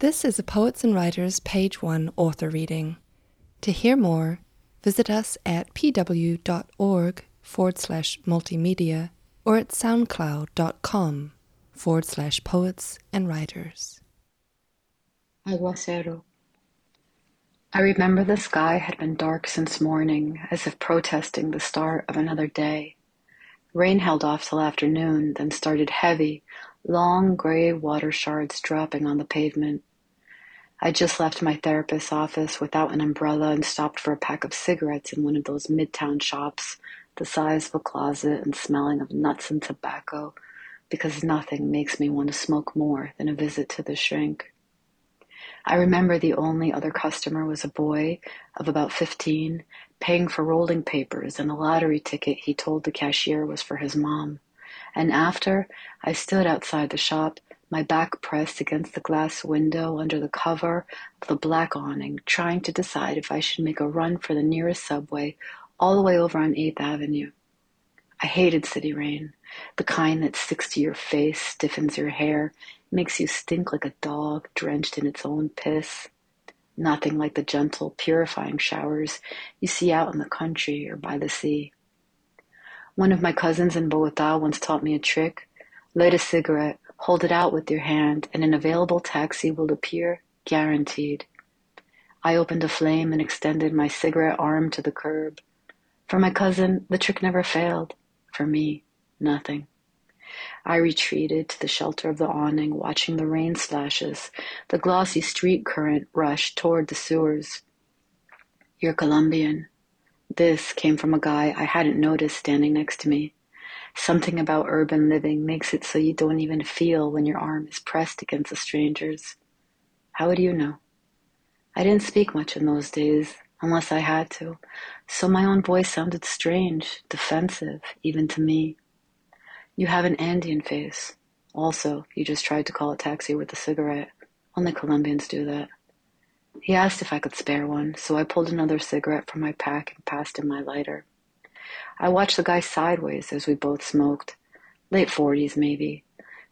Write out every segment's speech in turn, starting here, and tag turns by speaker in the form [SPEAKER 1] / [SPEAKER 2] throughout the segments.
[SPEAKER 1] This is a Poets and Writers Page 1 author reading. To hear more, visit us at pw.org forward slash multimedia or at soundcloud.com forward slash poets and writers.
[SPEAKER 2] Aguacero. I remember the sky had been dark since morning, as if protesting the start of another day. Rain held off till afternoon, then started heavy, long gray water shards dropping on the pavement. I just left my therapist's office without an umbrella and stopped for a pack of cigarettes in one of those midtown shops, the size of a closet and smelling of nuts and tobacco, because nothing makes me want to smoke more than a visit to the shrink. I remember the only other customer was a boy of about 15, paying for rolling papers and a lottery ticket he told the cashier was for his mom. And after, I stood outside the shop my back pressed against the glass window under the cover of the black awning, trying to decide if I should make a run for the nearest subway all the way over on 8th Avenue. I hated city rain, the kind that sticks to your face, stiffens your hair, makes you stink like a dog drenched in its own piss. Nothing like the gentle, purifying showers you see out in the country or by the sea. One of my cousins in Bogota once taught me a trick. Light a cigarette, Hold it out with your hand, and an available taxi will appear, guaranteed. I opened a flame and extended my cigarette arm to the curb. For my cousin, the trick never failed. For me, nothing. I retreated to the shelter of the awning, watching the rain splashes, the glossy street current rush toward the sewers. You're Colombian. This came from a guy I hadn't noticed standing next to me. Something about urban living makes it so you don't even feel when your arm is pressed against a stranger's. How would you know? I didn't speak much in those days, unless I had to, so my own voice sounded strange, defensive, even to me. You have an Andean face. Also, you just tried to call a taxi with a cigarette. Only Colombians do that. He asked if I could spare one, so I pulled another cigarette from my pack and passed him my lighter. I watched the guy sideways as we both smoked. Late forties, maybe.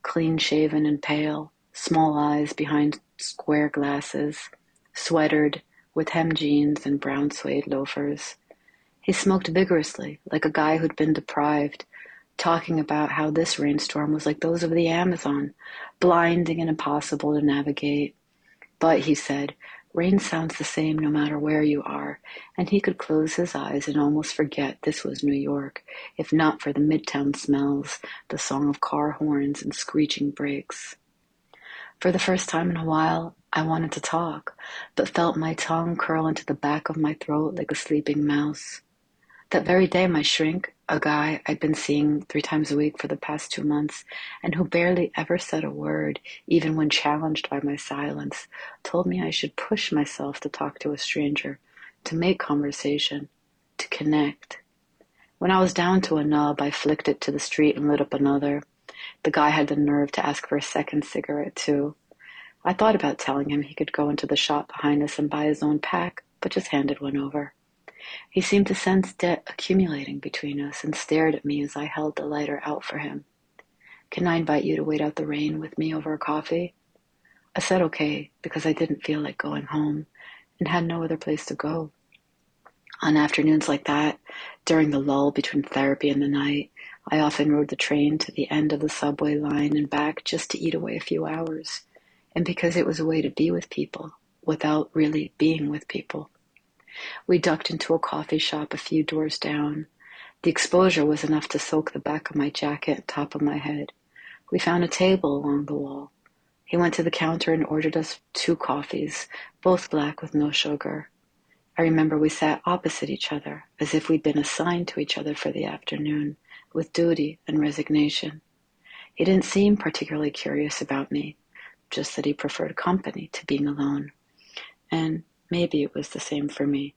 [SPEAKER 2] Clean shaven and pale, small eyes behind square glasses, sweatered with hem jeans and brown suede loafers. He smoked vigorously, like a guy who'd been deprived, talking about how this rainstorm was like those of the Amazon, blinding and impossible to navigate. But, he said, Rain sounds the same no matter where you are, and he could close his eyes and almost forget this was New York, if not for the midtown smells, the song of car horns and screeching brakes. For the first time in a while, I wanted to talk, but felt my tongue curl into the back of my throat like a sleeping mouse. That very day, my shrink, a guy I'd been seeing three times a week for the past two months, and who barely ever said a word, even when challenged by my silence, told me I should push myself to talk to a stranger, to make conversation, to connect. When I was down to a nub, I flicked it to the street and lit up another. The guy had the nerve to ask for a second cigarette, too. I thought about telling him he could go into the shop behind us and buy his own pack, but just handed one over. He seemed to sense debt accumulating between us and stared at me as I held the lighter out for him. Can I invite you to wait out the rain with me over a coffee? I said okay because I didn't feel like going home and had no other place to go. On afternoons like that, during the lull between therapy and the night, I often rode the train to the end of the subway line and back just to eat away a few hours, and because it was a way to be with people without really being with people. We ducked into a coffee shop a few doors down. The exposure was enough to soak the back of my jacket and top of my head. We found a table along the wall. He went to the counter and ordered us two coffees, both black with no sugar. I remember we sat opposite each other, as if we'd been assigned to each other for the afternoon, with duty and resignation. He didn't seem particularly curious about me, just that he preferred company to being alone. And Maybe it was the same for me.